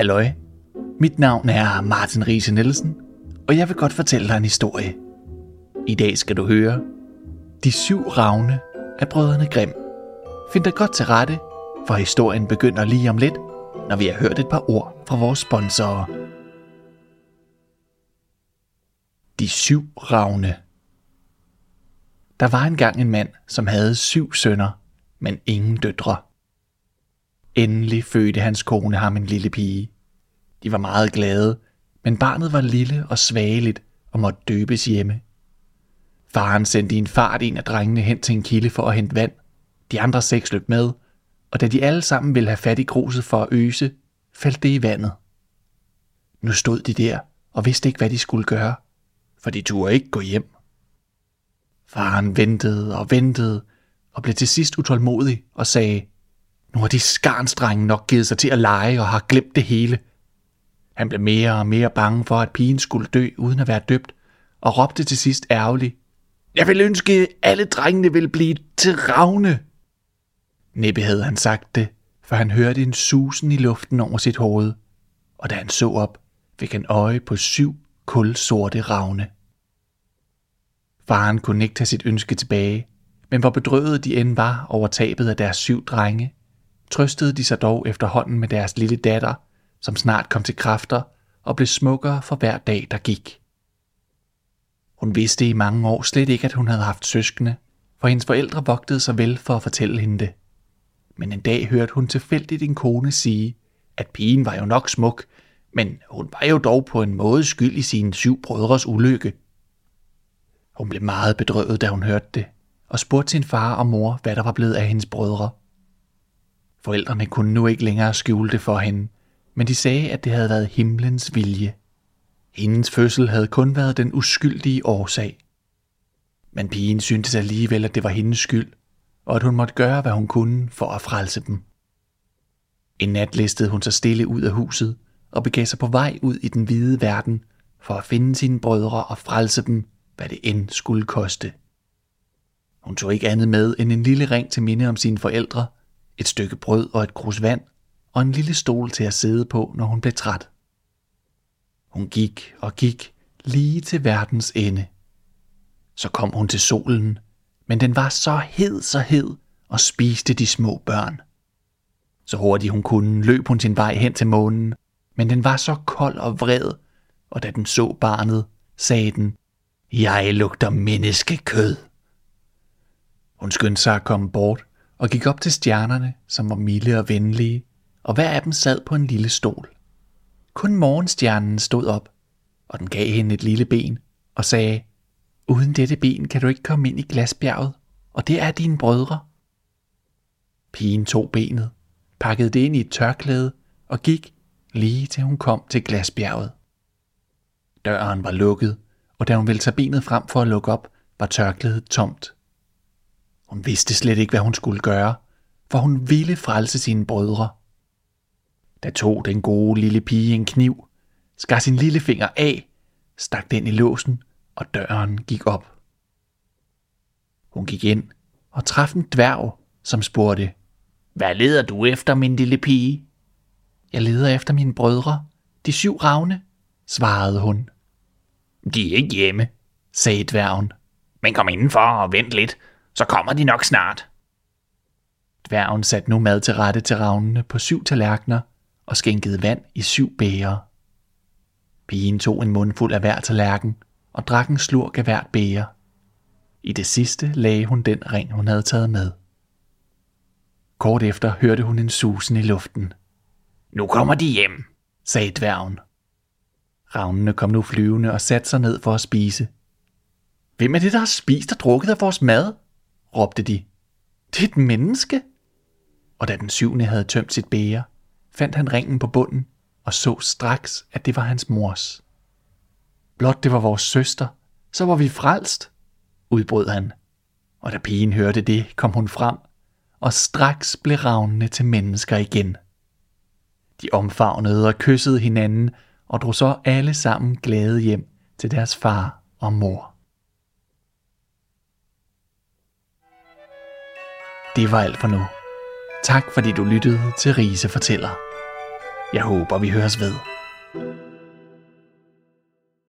Halløj. Mit navn er Martin Riese Nielsen, og jeg vil godt fortælle dig en historie. I dag skal du høre De syv ravne af brødrene Grimm. Find dig godt til rette, for historien begynder lige om lidt, når vi har hørt et par ord fra vores sponsorer. De syv ravne Der var engang en mand, som havde syv sønner, men ingen døtre. Endelig fødte hans kone ham en lille pige. De var meget glade, men barnet var lille og svageligt og måtte døbes hjemme. Faren sendte i en fart en af drengene hen til en kilde for at hente vand. De andre seks løb med, og da de alle sammen ville have fat i gruset for at øse, faldt det i vandet. Nu stod de der og vidste ikke, hvad de skulle gøre, for de turde ikke gå hjem. Faren ventede og ventede og blev til sidst utålmodig og sagde, nu har de skarnsdrenge nok givet sig til at lege og har glemt det hele. Han blev mere og mere bange for, at pigen skulle dø uden at være døbt, og råbte til sidst ærgerligt, Jeg vil ønske, at alle drengene vil blive til ravne. Næppe havde han sagt det, for han hørte en susen i luften over sit hoved, og da han så op, fik han øje på syv kulsorte ravne. Faren kunne ikke tage sit ønske tilbage, men hvor bedrøvet de end var over tabet af deres syv drenge, trøstede de sig dog efterhånden med deres lille datter, som snart kom til kræfter og blev smukkere for hver dag, der gik. Hun vidste i mange år slet ikke, at hun havde haft søskende, for hendes forældre vogtede sig vel for at fortælle hende det. Men en dag hørte hun tilfældigt en kone sige, at pigen var jo nok smuk, men hun var jo dog på en måde skyld i sine syv brødres ulykke. Hun blev meget bedrøvet, da hun hørte det, og spurgte sin far og mor, hvad der var blevet af hendes brødre. Forældrene kunne nu ikke længere skjule det for hende, men de sagde, at det havde været himlens vilje. Hendes fødsel havde kun været den uskyldige årsag. Men pigen syntes alligevel, at det var hendes skyld, og at hun måtte gøre, hvad hun kunne for at frelse dem. En nat listede hun sig stille ud af huset og begav sig på vej ud i den hvide verden for at finde sine brødre og frelse dem, hvad det end skulle koste. Hun tog ikke andet med end en lille ring til minde om sine forældre, et stykke brød og et krus vand, og en lille stol til at sidde på, når hun blev træt. Hun gik og gik lige til verdens ende. Så kom hun til solen, men den var så hed, så hed, og spiste de små børn. Så hurtigt hun kunne, løb hun sin vej hen til månen, men den var så kold og vred, og da den så barnet, sagde den, Jeg lugter menneskekød. Hun skyndte sig at komme bort og gik op til stjernerne, som var milde og venlige, og hver af dem sad på en lille stol. Kun morgenstjernen stod op, og den gav hende et lille ben og sagde, Uden dette ben kan du ikke komme ind i glasbjerget, og det er dine brødre. Pigen tog benet, pakkede det ind i et tørklæde og gik, lige til hun kom til glasbjerget. Døren var lukket, og da hun ville tage benet frem for at lukke op, var tørklædet tomt. Hun vidste slet ikke, hvad hun skulle gøre, for hun ville frelse sine brødre. Da tog den gode lille pige en kniv, skar sin lille finger af, stak den i låsen, og døren gik op. Hun gik ind og traf en dværg, som spurgte, Hvad leder du efter, min lille pige? Jeg leder efter mine brødre, de syv ravne, svarede hun. De er ikke hjemme, sagde dværgen. Men kom indenfor og vent lidt, så kommer de nok snart. Dværgen satte nu mad til rette til ravnene på syv tallerkener og skænkede vand i syv bæger. Pigen tog en mundfuld af hver tallerken og drak en slurk af hvert bæger. I det sidste lagde hun den ring, hun havde taget med. Kort efter hørte hun en susen i luften. Nu kommer de hjem, sagde dværgen. Ravnene kom nu flyvende og satte sig ned for at spise. Hvem er det, der har spist og drukket af vores mad? Råbte de. Det er et menneske. Og da den syvende havde tømt sit bæger, fandt han ringen på bunden og så straks, at det var hans mors. Blot det var vores søster, så var vi frelst, udbrød han. Og da pigen hørte det, kom hun frem, og straks blev ravnene til mennesker igen. De omfavnede og kyssede hinanden og drog så alle sammen glade hjem til deres far og mor. Det var alt for nu. Tak fordi du lyttede til Rise Fortæller. Jeg håber, vi høres ved.